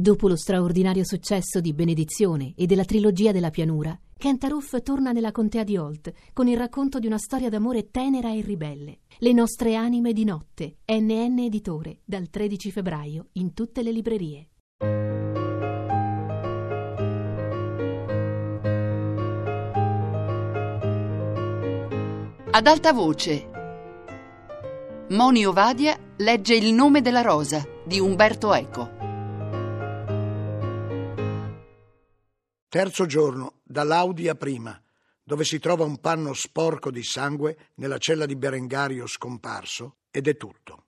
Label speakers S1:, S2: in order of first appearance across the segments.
S1: Dopo lo straordinario successo di Benedizione e della trilogia della pianura, Kentaroof torna nella contea di Holt con il racconto di una storia d'amore tenera e ribelle. Le nostre anime di notte, NN Editore, dal 13 febbraio in tutte le librerie.
S2: Ad alta voce. Moni Ovadia legge Il nome della rosa di Umberto Eco.
S3: Terzo giorno, dall'Audi a prima, dove si trova un panno sporco di sangue nella cella di Berengario scomparso, ed è tutto.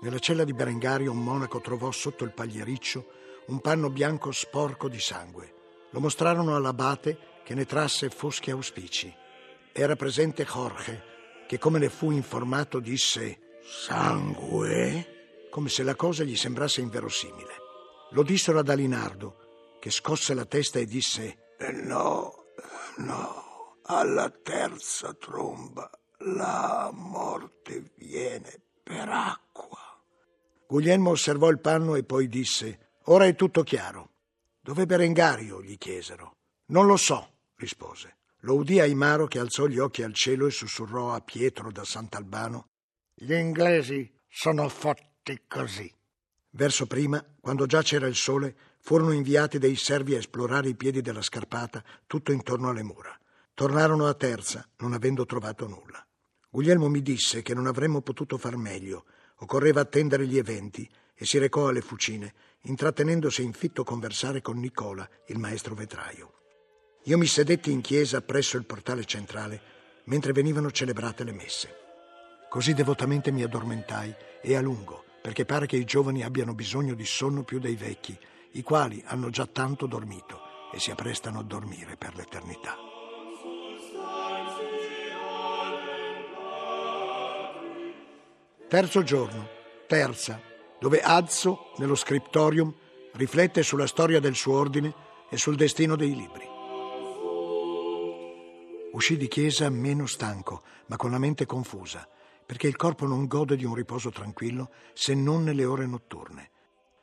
S3: Nella cella di Berengario un monaco trovò sotto il pagliericcio un panno bianco sporco di sangue. Lo mostrarono all'abate che ne trasse foschi auspici. Era presente Jorge, che come ne fu informato disse Sangue? Come se la cosa gli sembrasse inverosimile. Lo dissero ad Alinardo, che scosse la testa e disse: eh No, no, alla terza tromba la morte viene per acqua. Guglielmo osservò il panno e poi disse: Ora è tutto chiaro. Dov'è Berengario? gli chiesero. Non lo so, rispose. Lo udì Aimaro che alzò gli occhi al cielo e sussurrò a Pietro da Sant'Albano gli inglesi sono fatti così. Verso prima, quando già c'era il sole, furono inviati dei servi a esplorare i piedi della scarpata tutto intorno alle mura. Tornarono a terza, non avendo trovato nulla. Guglielmo mi disse che non avremmo potuto far meglio, occorreva attendere gli eventi, e si recò alle fucine, intrattenendosi in fitto conversare con Nicola, il maestro vetraio. Io mi sedetti in chiesa presso il portale centrale, mentre venivano celebrate le messe. Così devotamente mi addormentai e a lungo, perché pare che i giovani abbiano bisogno di sonno più dei vecchi, i quali hanno già tanto dormito e si apprestano a dormire per l'eternità. Terzo giorno, terza, dove Azzo, nello scriptorium, riflette sulla storia del suo ordine e sul destino dei libri. Uscì di chiesa meno stanco, ma con la mente confusa perché il corpo non gode di un riposo tranquillo se non nelle ore notturne.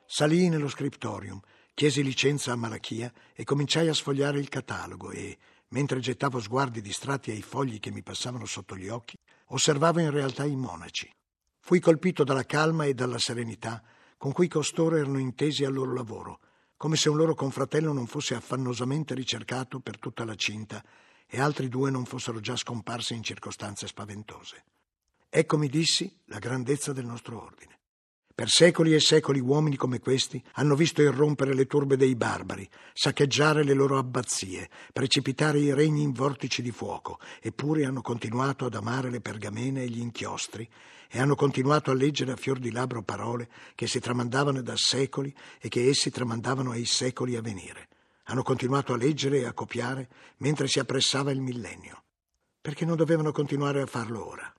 S3: Salii nello scriptorium, chiesi licenza a Malachia e cominciai a sfogliare il catalogo e, mentre gettavo sguardi distratti ai fogli che mi passavano sotto gli occhi, osservavo in realtà i monaci. Fui colpito dalla calma e dalla serenità con cui costoro erano intesi al loro lavoro, come se un loro confratello non fosse affannosamente ricercato per tutta la cinta e altri due non fossero già scomparsi in circostanze spaventose. Ecco, mi dissi, la grandezza del nostro ordine. Per secoli e secoli uomini come questi hanno visto irrompere le turbe dei barbari, saccheggiare le loro abbazie, precipitare i regni in vortici di fuoco, eppure hanno continuato ad amare le pergamene e gli inchiostri e hanno continuato a leggere a fior di labbro parole che si tramandavano da secoli e che essi tramandavano ai secoli a venire. Hanno continuato a leggere e a copiare mentre si appressava il millennio. Perché non dovevano continuare a farlo ora?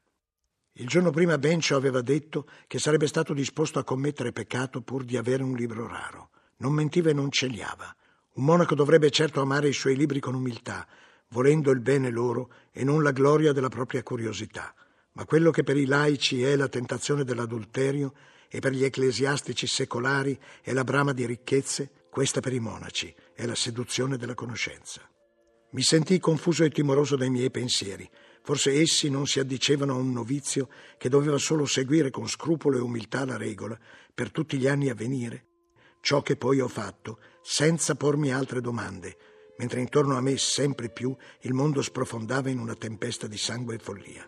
S3: Il giorno prima Bencio aveva detto che sarebbe stato disposto a commettere peccato pur di avere un libro raro. Non mentiva e non celiava. Un monaco dovrebbe certo amare i suoi libri con umiltà, volendo il bene loro e non la gloria della propria curiosità. Ma quello che per i laici è la tentazione dell'adulterio e per gli ecclesiastici secolari è la brama di ricchezze, questa per i monaci è la seduzione della conoscenza. Mi sentii confuso e timoroso dai miei pensieri. Forse essi non si addicevano a un novizio che doveva solo seguire con scrupolo e umiltà la regola per tutti gli anni a venire. Ciò che poi ho fatto, senza pormi altre domande, mentre intorno a me sempre più il mondo sprofondava in una tempesta di sangue e follia.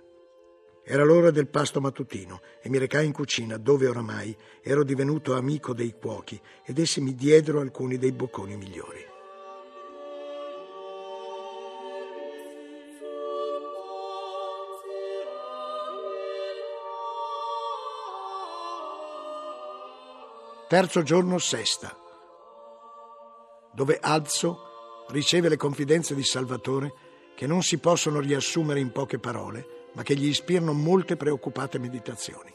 S3: Era l'ora del pasto mattutino e mi recai in cucina dove oramai ero divenuto amico dei cuochi ed essi mi diedero alcuni dei bocconi migliori. Terzo giorno sesta, dove Azzo riceve le confidenze di Salvatore che non si possono riassumere in poche parole, ma che gli ispirano molte preoccupate meditazioni.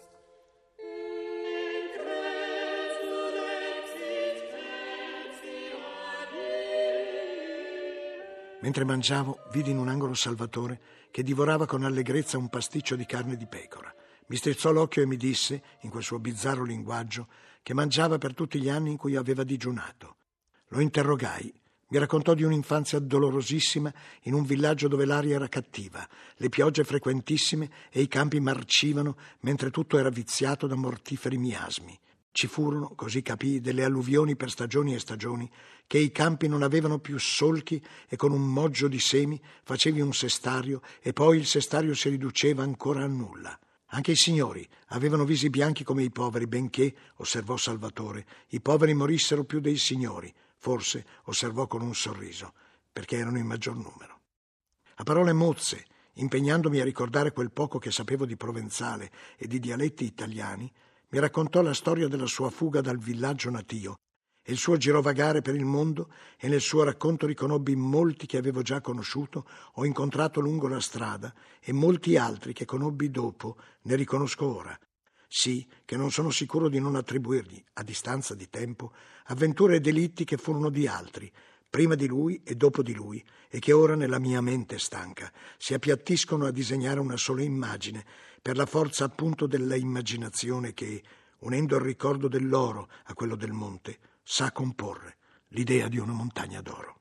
S3: Mentre mangiavo, vidi in un angolo Salvatore che divorava con allegrezza un pasticcio di carne di pecora. Mi strizzò l'occhio e mi disse, in quel suo bizzarro linguaggio, che mangiava per tutti gli anni in cui aveva digiunato. Lo interrogai. Mi raccontò di un'infanzia dolorosissima in un villaggio dove l'aria era cattiva, le piogge frequentissime e i campi marcivano mentre tutto era viziato da mortiferi miasmi. Ci furono, così capii, delle alluvioni per stagioni e stagioni, che i campi non avevano più solchi e con un moggio di semi facevi un sestario e poi il sestario si riduceva ancora a nulla. Anche i signori avevano visi bianchi come i poveri, benché, osservò Salvatore, i poveri morissero più dei signori, forse, osservò con un sorriso, perché erano in maggior numero. A parole mozze, impegnandomi a ricordare quel poco che sapevo di provenzale e di dialetti italiani, mi raccontò la storia della sua fuga dal villaggio natio e il suo girovagare per il mondo e nel suo racconto riconobbi molti che avevo già conosciuto o incontrato lungo la strada e molti altri che conobbi dopo, ne riconosco ora. Sì, che non sono sicuro di non attribuirgli, a distanza di tempo, avventure e delitti che furono di altri, prima di lui e dopo di lui, e che ora nella mia mente stanca si appiattiscono a disegnare una sola immagine per la forza appunto della immaginazione che, unendo il ricordo dell'oro a quello del monte, sa comporre l'idea di una montagna d'oro.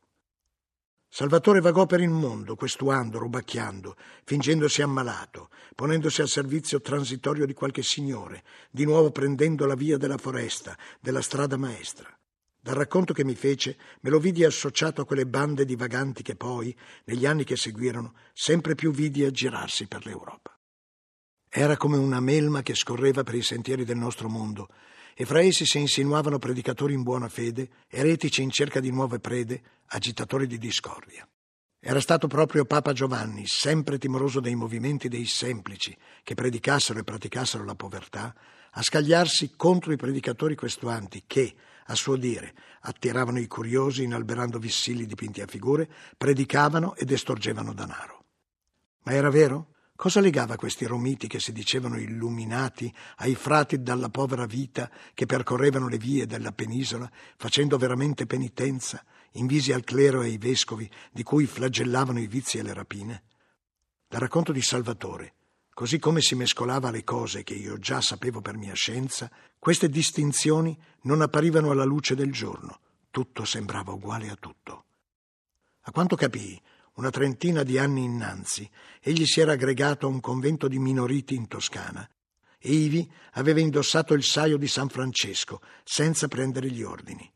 S3: Salvatore vagò per il mondo, questuando, rubacchiando, fingendosi ammalato, ponendosi al servizio transitorio di qualche signore, di nuovo prendendo la via della foresta, della strada maestra. Dal racconto che mi fece, me lo vidi associato a quelle bande di vaganti che poi, negli anni che seguirono, sempre più vidi aggirarsi per l'Europa. Era come una melma che scorreva per i sentieri del nostro mondo e fra essi si insinuavano predicatori in buona fede, eretici in cerca di nuove prede, agitatori di discordia. Era stato proprio Papa Giovanni, sempre timoroso dei movimenti dei semplici che predicassero e praticassero la povertà, a scagliarsi contro i predicatori questuanti che, a suo dire, attiravano i curiosi inalberando vissilli dipinti a figure, predicavano ed estorgevano danaro. Ma era vero? Cosa legava questi romiti che si dicevano illuminati ai frati dalla povera vita che percorrevano le vie della penisola, facendo veramente penitenza, invisi al clero e ai vescovi di cui flagellavano i vizi e le rapine? Dal racconto di Salvatore, così come si mescolava le cose che io già sapevo per mia scienza, queste distinzioni non apparivano alla luce del giorno, tutto sembrava uguale a tutto. A quanto capii, una trentina di anni innanzi, egli si era aggregato a un convento di minoriti in Toscana e ivi aveva indossato il saio di San Francesco senza prendere gli ordini.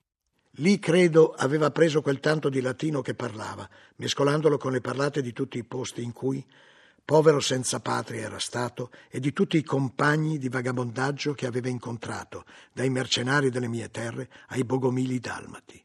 S3: Lì credo aveva preso quel tanto di latino che parlava, mescolandolo con le parlate di tutti i posti in cui, povero senza patria era stato, e di tutti i compagni di vagabondaggio che aveva incontrato, dai mercenari delle mie terre ai bogomili dalmati.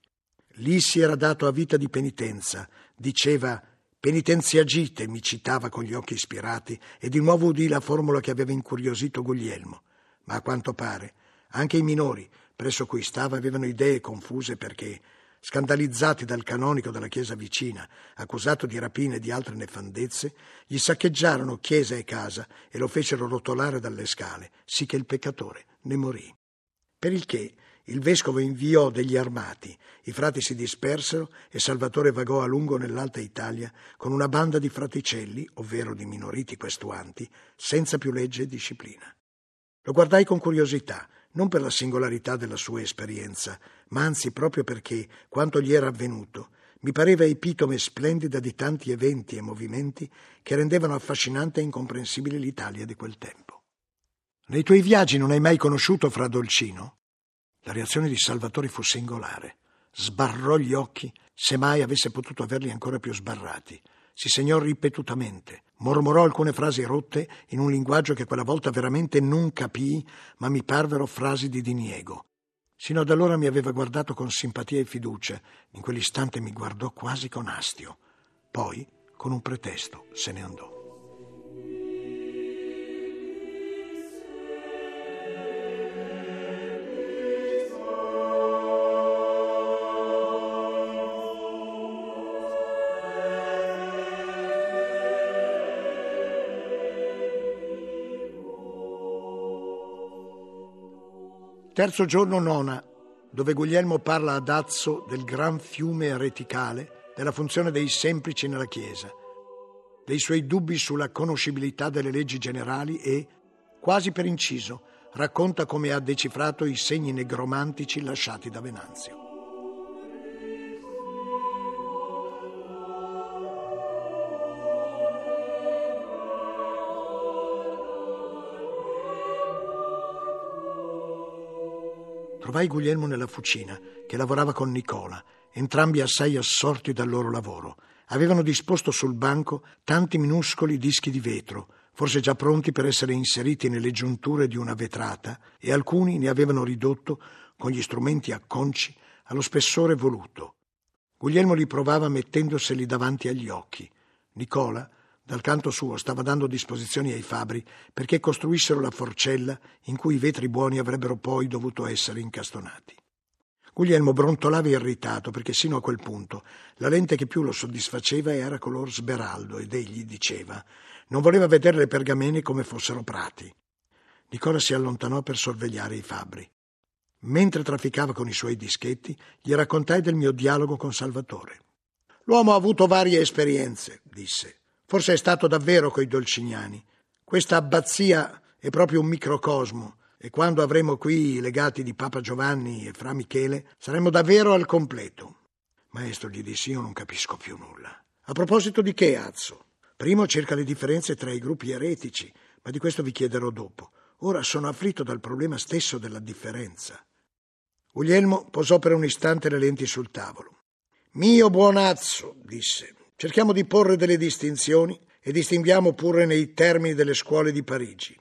S3: Lì si era dato a vita di penitenza, diceva penitenziagite, mi citava con gli occhi ispirati, e di nuovo udì la formula che aveva incuriosito Guglielmo. Ma a quanto pare, anche i minori, presso cui stava, avevano idee confuse perché, scandalizzati dal canonico della chiesa vicina, accusato di rapine e di altre nefandezze, gli saccheggiarono chiesa e casa e lo fecero rotolare dalle scale, sì che il peccatore ne morì. Per il che il vescovo inviò degli armati, i frati si dispersero e Salvatore vagò a lungo nell'Alta Italia con una banda di fraticelli, ovvero di minoriti questuanti, senza più legge e disciplina. Lo guardai con curiosità, non per la singolarità della sua esperienza, ma anzi proprio perché quanto gli era avvenuto mi pareva epitome splendida di tanti eventi e movimenti che rendevano affascinante e incomprensibile l'Italia di quel tempo. Nei tuoi viaggi non hai mai conosciuto Fra Dolcino? La reazione di Salvatore fu singolare. Sbarrò gli occhi, se mai avesse potuto averli ancora più sbarrati. Si segnò ripetutamente, mormorò alcune frasi rotte in un linguaggio che quella volta veramente non capii, ma mi parvero frasi di diniego. Sino ad allora mi aveva guardato con simpatia e fiducia, in quell'istante mi guardò quasi con astio. Poi, con un pretesto, se ne andò. Terzo giorno nona, dove Guglielmo parla ad Azzo del gran fiume ereticale, della funzione dei semplici nella Chiesa. dei suoi dubbi sulla conoscibilità delle leggi generali e, quasi per inciso, racconta come ha decifrato i segni negromantici lasciati da Venanzio. Trovai Guglielmo nella fucina, che lavorava con Nicola, entrambi assai assorti dal loro lavoro. Avevano disposto sul banco tanti minuscoli dischi di vetro, forse già pronti per essere inseriti nelle giunture di una vetrata, e alcuni ne avevano ridotto, con gli strumenti a conci, allo spessore voluto. Guglielmo li provava mettendoseli davanti agli occhi. Nicola, dal canto suo stava dando disposizioni ai fabbri perché costruissero la forcella in cui i vetri buoni avrebbero poi dovuto essere incastonati. Guglielmo brontolava irritato perché sino a quel punto la lente che più lo soddisfaceva era color sberaldo ed egli diceva non voleva vedere le pergamene come fossero prati. Nicola si allontanò per sorvegliare i fabbri. Mentre trafficava con i suoi dischetti, gli raccontai del mio dialogo con Salvatore. L'uomo ha avuto varie esperienze, disse. Forse è stato davvero coi Dolcignani. Questa abbazia è proprio un microcosmo e quando avremo qui i legati di Papa Giovanni e Fra Michele saremo davvero al completo. Maestro, gli dissi, io non capisco più nulla. A proposito di che, Azzo? Primo cerca le differenze tra i gruppi eretici, ma di questo vi chiederò dopo. Ora sono afflitto dal problema stesso della differenza. Guglielmo posò per un istante le lenti sul tavolo. Mio buon Azzo, disse, Cerchiamo di porre delle distinzioni e distinguiamo pure nei termini delle scuole di Parigi.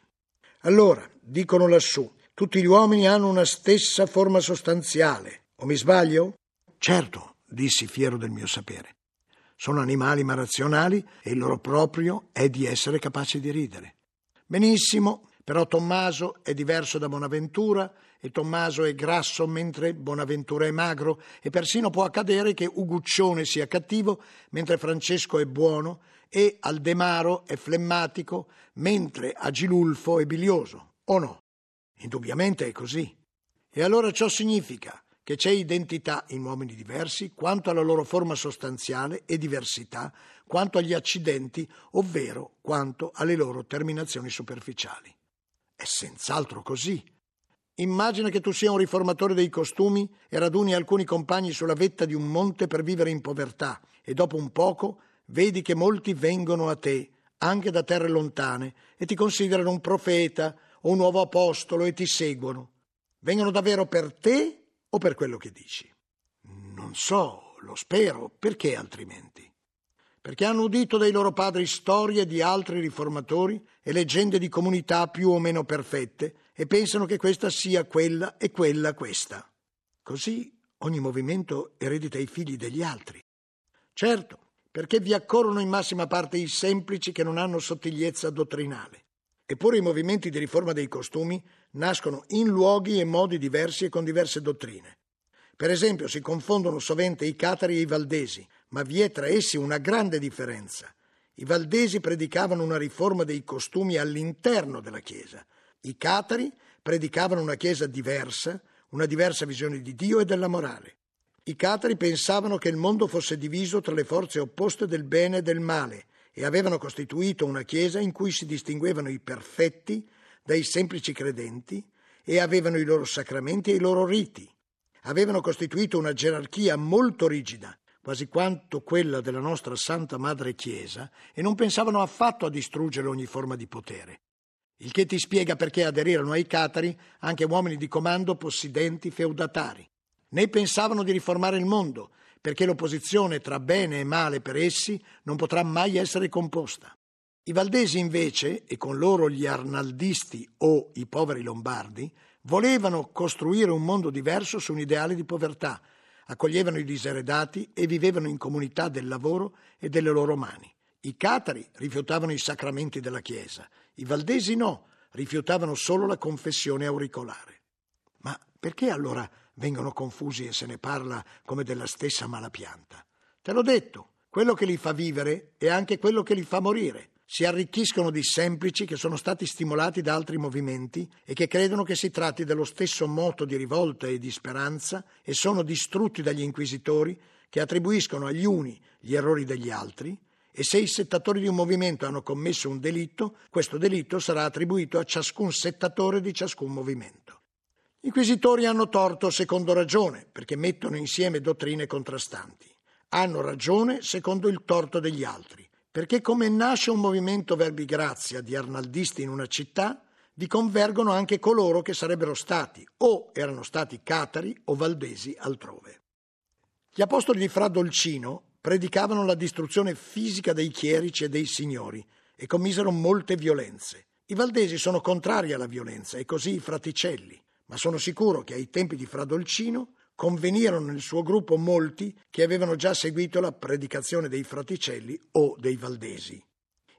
S3: Allora, dicono lassù, tutti gli uomini hanno una stessa forma sostanziale. O mi sbaglio? Certo, dissi fiero del mio sapere. Sono animali ma razionali e il loro proprio è di essere capaci di ridere. Benissimo, però Tommaso è diverso da Bonaventura e Tommaso è grasso mentre Bonaventura è magro e persino può accadere che Uguccione sia cattivo mentre Francesco è buono e Aldemaro è flemmatico mentre Agilulfo è bilioso, o no? Indubbiamente è così. E allora ciò significa che c'è identità in uomini diversi quanto alla loro forma sostanziale e diversità quanto agli accidenti, ovvero quanto alle loro terminazioni superficiali. È senz'altro così. Immagina che tu sia un riformatore dei costumi e raduni alcuni compagni sulla vetta di un monte per vivere in povertà e dopo un poco vedi che molti vengono a te, anche da terre lontane, e ti considerano un profeta o un nuovo apostolo e ti seguono. Vengono davvero per te o per quello che dici? Non so, lo spero, perché altrimenti? perché hanno udito dai loro padri storie di altri riformatori e leggende di comunità più o meno perfette e pensano che questa sia quella e quella questa. Così ogni movimento eredita i figli degli altri. Certo, perché vi accorrono in massima parte i semplici che non hanno sottigliezza dottrinale. Eppure i movimenti di riforma dei costumi nascono in luoghi e modi diversi e con diverse dottrine. Per esempio, si confondono sovente i catari e i valdesi, ma vi è tra essi una grande differenza. I valdesi predicavano una riforma dei costumi all'interno della Chiesa. I catari predicavano una Chiesa diversa, una diversa visione di Dio e della morale. I catari pensavano che il mondo fosse diviso tra le forze opposte del bene e del male e avevano costituito una Chiesa in cui si distinguevano i perfetti dai semplici credenti e avevano i loro sacramenti e i loro riti. Avevano costituito una gerarchia molto rigida quasi quanto quella della nostra Santa Madre Chiesa, e non pensavano affatto a distruggere ogni forma di potere. Il che ti spiega perché aderirono ai catari anche uomini di comando possidenti feudatari. Né pensavano di riformare il mondo, perché l'opposizione tra bene e male per essi non potrà mai essere composta. I valdesi invece, e con loro gli arnaldisti o i poveri lombardi, volevano costruire un mondo diverso su un ideale di povertà, accoglievano i diseredati e vivevano in comunità del lavoro e delle loro mani. I catari rifiutavano i sacramenti della Chiesa, i valdesi no, rifiutavano solo la confessione auricolare. Ma perché allora vengono confusi e se ne parla come della stessa malapianta? Te l'ho detto, quello che li fa vivere è anche quello che li fa morire si arricchiscono di semplici che sono stati stimolati da altri movimenti e che credono che si tratti dello stesso moto di rivolta e di speranza e sono distrutti dagli inquisitori che attribuiscono agli uni gli errori degli altri e se i settatori di un movimento hanno commesso un delitto, questo delitto sarà attribuito a ciascun settatore di ciascun movimento. Gli inquisitori hanno torto secondo ragione, perché mettono insieme dottrine contrastanti. Hanno ragione secondo il torto degli altri, perché come nasce un movimento verbi grazia di arnaldisti in una città, vi convergono anche coloro che sarebbero stati o erano stati catari o valdesi altrove. Gli apostoli di Fra Dolcino predicavano la distruzione fisica dei chierici e dei signori e commisero molte violenze. I valdesi sono contrari alla violenza e così i fraticelli ma sono sicuro che ai tempi di Fra Dolcino convenirono nel suo gruppo molti che avevano già seguito la predicazione dei fraticelli o dei valdesi.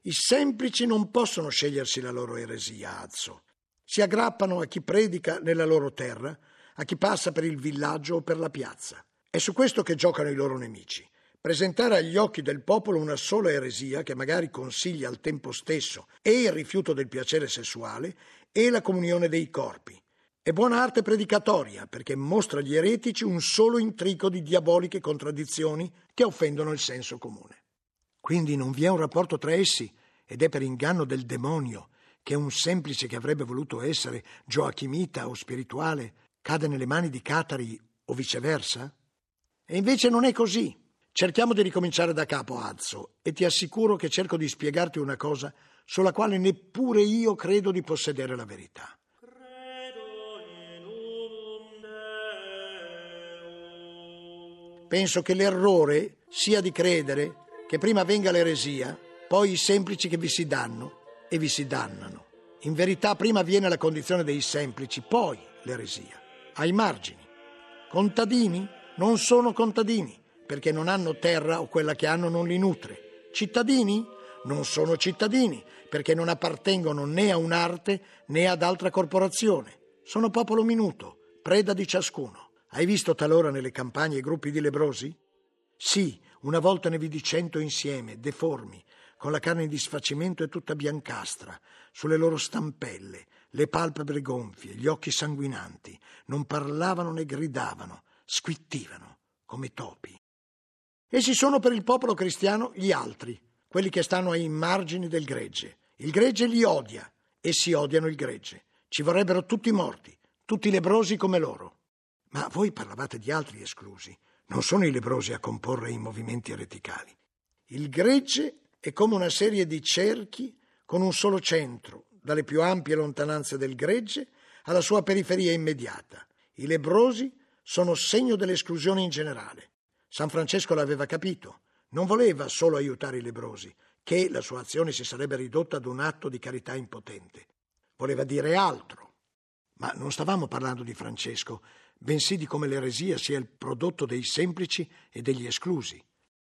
S3: I semplici non possono scegliersi la loro eresia, Azzo. Si aggrappano a chi predica nella loro terra, a chi passa per il villaggio o per la piazza. È su questo che giocano i loro nemici. Presentare agli occhi del popolo una sola eresia che magari consiglia al tempo stesso e il rifiuto del piacere sessuale e la comunione dei corpi, è buona arte predicatoria perché mostra agli eretici un solo intrico di diaboliche contraddizioni che offendono il senso comune. Quindi non vi è un rapporto tra essi ed è per inganno del demonio che un semplice che avrebbe voluto essere gioachimita o spirituale cade nelle mani di catari o viceversa? E invece non è così. Cerchiamo di ricominciare da capo, Azzo, e ti assicuro che cerco di spiegarti una cosa sulla quale neppure io credo di possedere la verità. Penso che l'errore sia di credere che prima venga l'eresia, poi i semplici che vi si danno e vi si dannano. In verità prima viene la condizione dei semplici, poi l'eresia, ai margini. Contadini non sono contadini, perché non hanno terra o quella che hanno non li nutre. Cittadini non sono cittadini, perché non appartengono né a un'arte né ad altra corporazione. Sono popolo minuto, preda di ciascuno. Hai visto talora nelle campagne gruppi di lebrosi? Sì, una volta ne vidi cento insieme, deformi, con la carne in disfacimento e tutta biancastra, sulle loro stampelle, le palpebre gonfie, gli occhi sanguinanti, non parlavano né gridavano, squittivano come topi. Essi sono per il popolo cristiano gli altri, quelli che stanno ai margini del gregge. Il gregge li odia, essi odiano il gregge. Ci vorrebbero tutti morti, tutti lebrosi come loro. Ma voi parlavate di altri esclusi. Non sono i lebrosi a comporre i movimenti ereticali. Il gregge è come una serie di cerchi con un solo centro, dalle più ampie lontananze del gregge alla sua periferia immediata. I lebrosi sono segno dell'esclusione in generale. San Francesco l'aveva capito. Non voleva solo aiutare i lebrosi, che la sua azione si sarebbe ridotta ad un atto di carità impotente. Voleva dire altro. Ma non stavamo parlando di Francesco, bensì di come l'eresia sia il prodotto dei semplici e degli esclusi.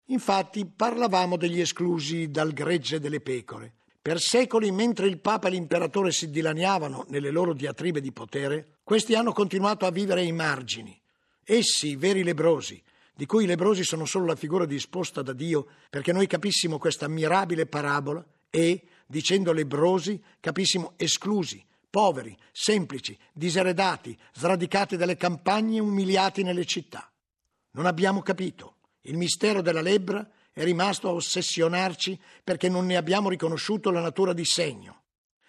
S3: Infatti parlavamo degli esclusi dal gregge delle pecore. Per secoli, mentre il Papa e l'imperatore si dilaniavano nelle loro diatribe di potere, questi hanno continuato a vivere ai margini. Essi, i veri lebrosi, di cui i lebrosi sono solo la figura disposta da Dio perché noi capissimo questa mirabile parabola e, dicendo lebrosi, capissimo esclusi, poveri, semplici, diseredati, sradicati dalle campagne e umiliati nelle città. Non abbiamo capito. Il mistero della lebbra è rimasto a ossessionarci perché non ne abbiamo riconosciuto la natura di segno.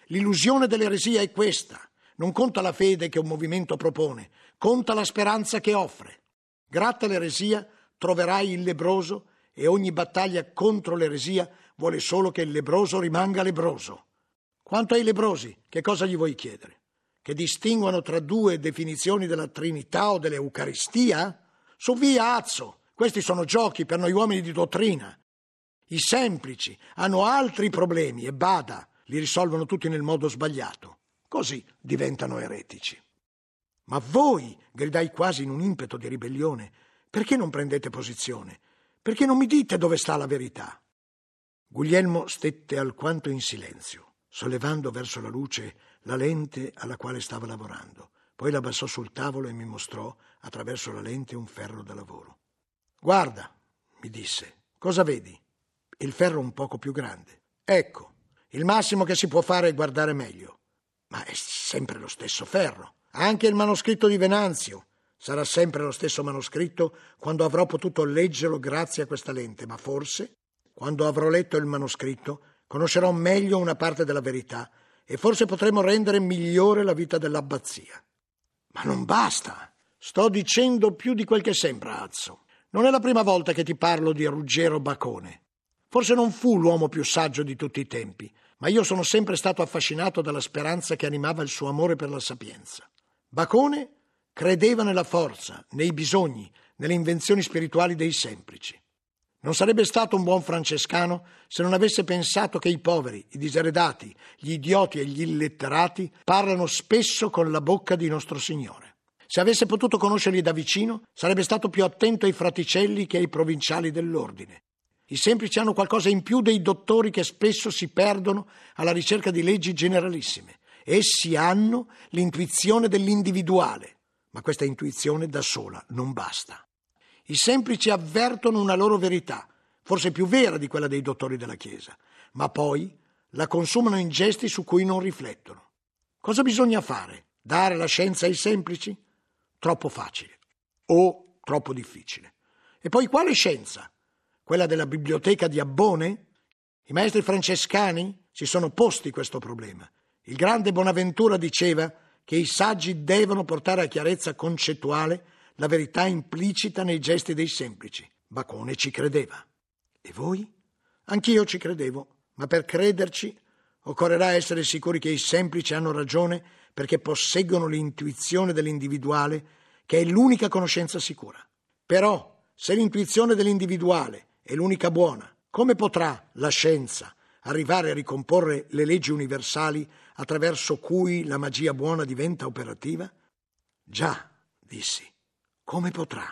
S3: L'illusione dell'eresia è questa. Non conta la fede che un movimento propone, conta la speranza che offre. Gratta l'eresia troverai il lebroso e ogni battaglia contro l'eresia vuole solo che il lebroso rimanga lebroso. Quanto ai lebrosi, che cosa gli vuoi chiedere? Che distinguano tra due definizioni della Trinità o dell'Eucaristia? Su via, Azzo! Questi sono giochi per noi uomini di dottrina. I semplici hanno altri problemi e bada, li risolvono tutti nel modo sbagliato. Così diventano eretici. Ma voi, gridai quasi in un impeto di ribellione, perché non prendete posizione? Perché non mi dite dove sta la verità? Guglielmo stette alquanto in silenzio sollevando verso la luce la lente alla quale stava lavorando. Poi la abbassò sul tavolo e mi mostrò attraverso la lente un ferro da lavoro. Guarda, mi disse, cosa vedi? Il ferro un poco più grande. Ecco, il massimo che si può fare è guardare meglio. Ma è sempre lo stesso ferro. Anche il manoscritto di Venanzio sarà sempre lo stesso manoscritto quando avrò potuto leggerlo grazie a questa lente, ma forse quando avrò letto il manoscritto, conoscerò meglio una parte della verità e forse potremo rendere migliore la vita dell'abbazia. Ma non basta. Sto dicendo più di quel che sembra, Azzo. Non è la prima volta che ti parlo di Ruggero Bacone. Forse non fu l'uomo più saggio di tutti i tempi, ma io sono sempre stato affascinato dalla speranza che animava il suo amore per la sapienza. Bacone credeva nella forza, nei bisogni, nelle invenzioni spirituali dei semplici. Non sarebbe stato un buon francescano se non avesse pensato che i poveri, i diseredati, gli idioti e gli illetterati parlano spesso con la bocca di nostro Signore. Se avesse potuto conoscerli da vicino, sarebbe stato più attento ai fraticelli che ai provinciali dell'ordine. I semplici hanno qualcosa in più dei dottori che spesso si perdono alla ricerca di leggi generalissime. Essi hanno l'intuizione dell'individuale, ma questa intuizione da sola non basta. I semplici avvertono una loro verità, forse più vera di quella dei dottori della Chiesa, ma poi la consumano in gesti su cui non riflettono. Cosa bisogna fare? Dare la scienza ai semplici? troppo facile o troppo difficile. E poi quale scienza? Quella della biblioteca di Abbone? I maestri francescani si sono posti questo problema. Il grande Bonaventura diceva che i saggi devono portare a chiarezza concettuale la verità implicita nei gesti dei semplici. Bacone ci credeva. E voi? Anch'io ci credevo, ma per crederci occorrerà essere sicuri che i semplici hanno ragione perché posseggono l'intuizione dell'individuale, che è l'unica conoscenza sicura. Però, se l'intuizione dell'individuale è l'unica buona, come potrà la scienza arrivare a ricomporre le leggi universali attraverso cui la magia buona diventa operativa? Già, dissi, come potrà?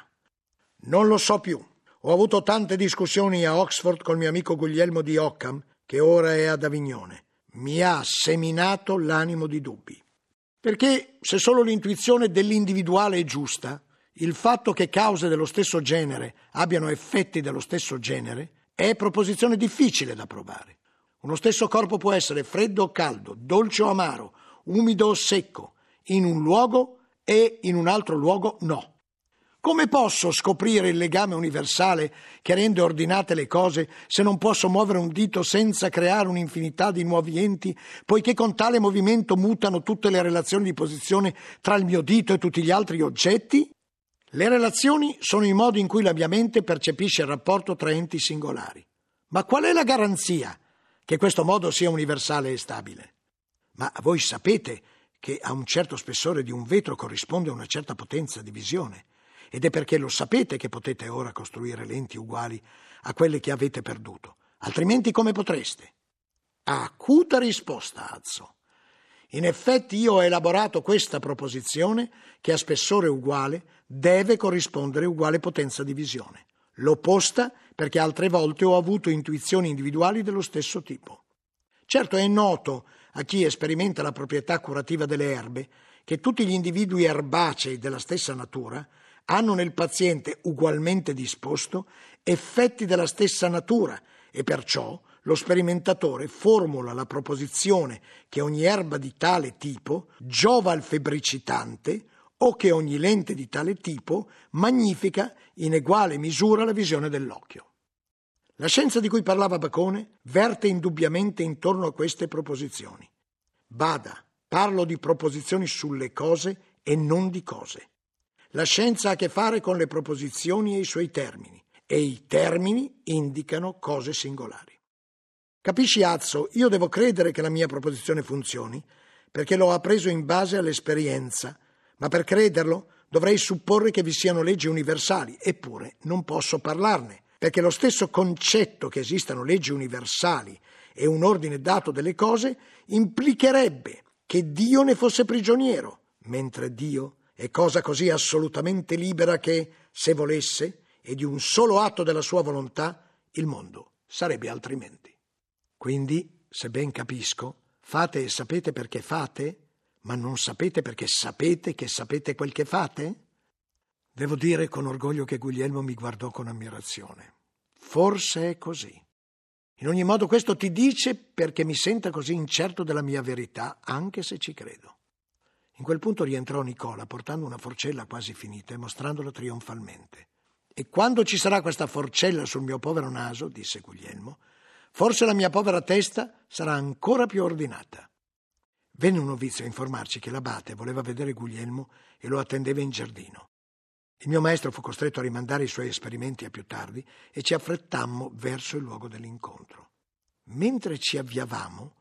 S3: Non lo so più. Ho avuto tante discussioni a Oxford col mio amico Guglielmo di Ockham, che ora è ad Avignone. Mi ha seminato l'animo di dubbi. Perché se solo l'intuizione dell'individuale è giusta, il fatto che cause dello stesso genere abbiano effetti dello stesso genere è proposizione difficile da provare. Uno stesso corpo può essere freddo o caldo, dolce o amaro, umido o secco, in un luogo e in un altro luogo no. Come posso scoprire il legame universale che rende ordinate le cose se non posso muovere un dito senza creare un'infinità di nuovi enti, poiché con tale movimento mutano tutte le relazioni di posizione tra il mio dito e tutti gli altri oggetti? Le relazioni sono i modi in cui la mia mente percepisce il rapporto tra enti singolari. Ma qual è la garanzia che questo modo sia universale e stabile? Ma voi sapete che a un certo spessore di un vetro corrisponde una certa potenza di visione ed è perché lo sapete che potete ora costruire lenti uguali a quelle che avete perduto. Altrimenti come potreste? Acuta risposta, Azzo. In effetti io ho elaborato questa proposizione che a spessore uguale deve corrispondere uguale potenza di visione. L'ho posta perché altre volte ho avuto intuizioni individuali dello stesso tipo. Certo è noto a chi sperimenta la proprietà curativa delle erbe che tutti gli individui erbacei della stessa natura hanno nel paziente ugualmente disposto effetti della stessa natura e perciò lo sperimentatore formula la proposizione che ogni erba di tale tipo giova al febbricitante o che ogni lente di tale tipo magnifica in eguale misura la visione dell'occhio. La scienza di cui parlava Bacone verte indubbiamente intorno a queste proposizioni. Bada, parlo di proposizioni sulle cose e non di cose. La scienza ha a che fare con le proposizioni e i suoi termini, e i termini indicano cose singolari. Capisci, Azzo, io devo credere che la mia proposizione funzioni, perché l'ho appreso in base all'esperienza, ma per crederlo dovrei supporre che vi siano leggi universali, eppure non posso parlarne, perché lo stesso concetto che esistano leggi universali e un ordine dato delle cose implicherebbe che Dio ne fosse prigioniero, mentre Dio è cosa così assolutamente libera che, se volesse, e di un solo atto della sua volontà, il mondo sarebbe altrimenti. Quindi, se ben capisco, fate e sapete perché fate, ma non sapete perché sapete che sapete quel che fate? Devo dire con orgoglio che Guglielmo mi guardò con ammirazione. Forse è così. In ogni modo questo ti dice perché mi senta così incerto della mia verità, anche se ci credo. In quel punto rientrò Nicola portando una forcella quasi finita e mostrandola trionfalmente. E quando ci sarà questa forcella sul mio povero naso, disse Guglielmo, forse la mia povera testa sarà ancora più ordinata. Venne un novizio a informarci che l'abate voleva vedere Guglielmo e lo attendeva in giardino. Il mio maestro fu costretto a rimandare i suoi esperimenti a più tardi e ci affrettammo verso il luogo dell'incontro. Mentre ci avviavamo,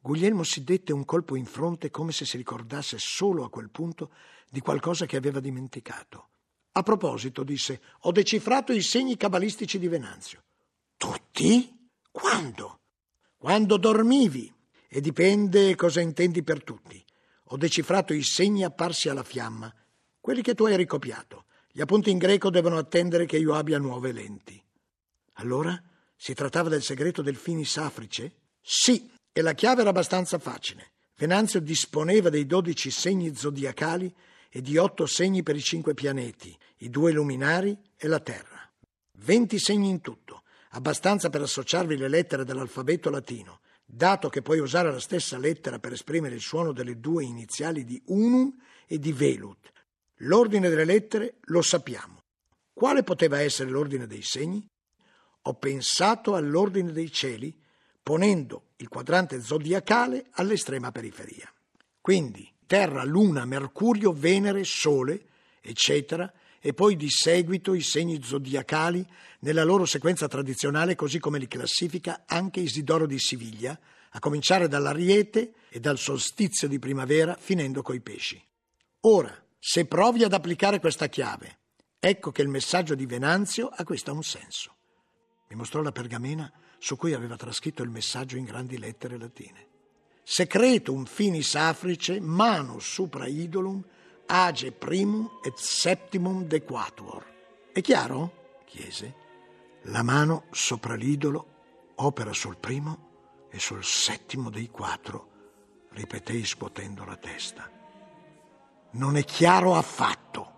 S3: Guglielmo si dette un colpo in fronte come se si ricordasse solo a quel punto di qualcosa che aveva dimenticato. A proposito, disse, ho decifrato i segni cabalistici di Venanzio. Tutti? Quando? Quando dormivi. E dipende cosa intendi per tutti. Ho decifrato i segni apparsi alla fiamma, quelli che tu hai ricopiato. Gli appunti in greco devono attendere che io abbia nuove lenti. Allora? Si trattava del segreto del finis africe? Sì, e la chiave era abbastanza facile. Venanzio disponeva dei dodici segni zodiacali e di otto segni per i cinque pianeti, i due luminari e la Terra. Venti segni in tutto, abbastanza per associarvi le lettere dell'alfabeto latino, dato che puoi usare la stessa lettera per esprimere il suono delle due iniziali di unum e di velut. L'ordine delle lettere lo sappiamo. Quale poteva essere l'ordine dei segni? Ho pensato all'ordine dei cieli, ponendo il quadrante zodiacale all'estrema periferia. Quindi Terra, Luna, Mercurio, Venere, Sole, eccetera, e poi di seguito i segni zodiacali nella loro sequenza tradizionale, così come li classifica anche Isidoro di Siviglia, a cominciare dall'Ariete e dal solstizio di primavera, finendo coi pesci. Ora, se provi ad applicare questa chiave, ecco che il messaggio di Venanzio acquista un senso. Mi mostrò la pergamena su cui aveva trascritto il messaggio in grandi lettere latine secretum finis africe manus supra idolum age primum et septimum dequatuor. È chiaro? chiese. La mano sopra l'idolo opera sul primo e sul settimo dei quattro, ripetei scuotendo la testa. Non è chiaro affatto.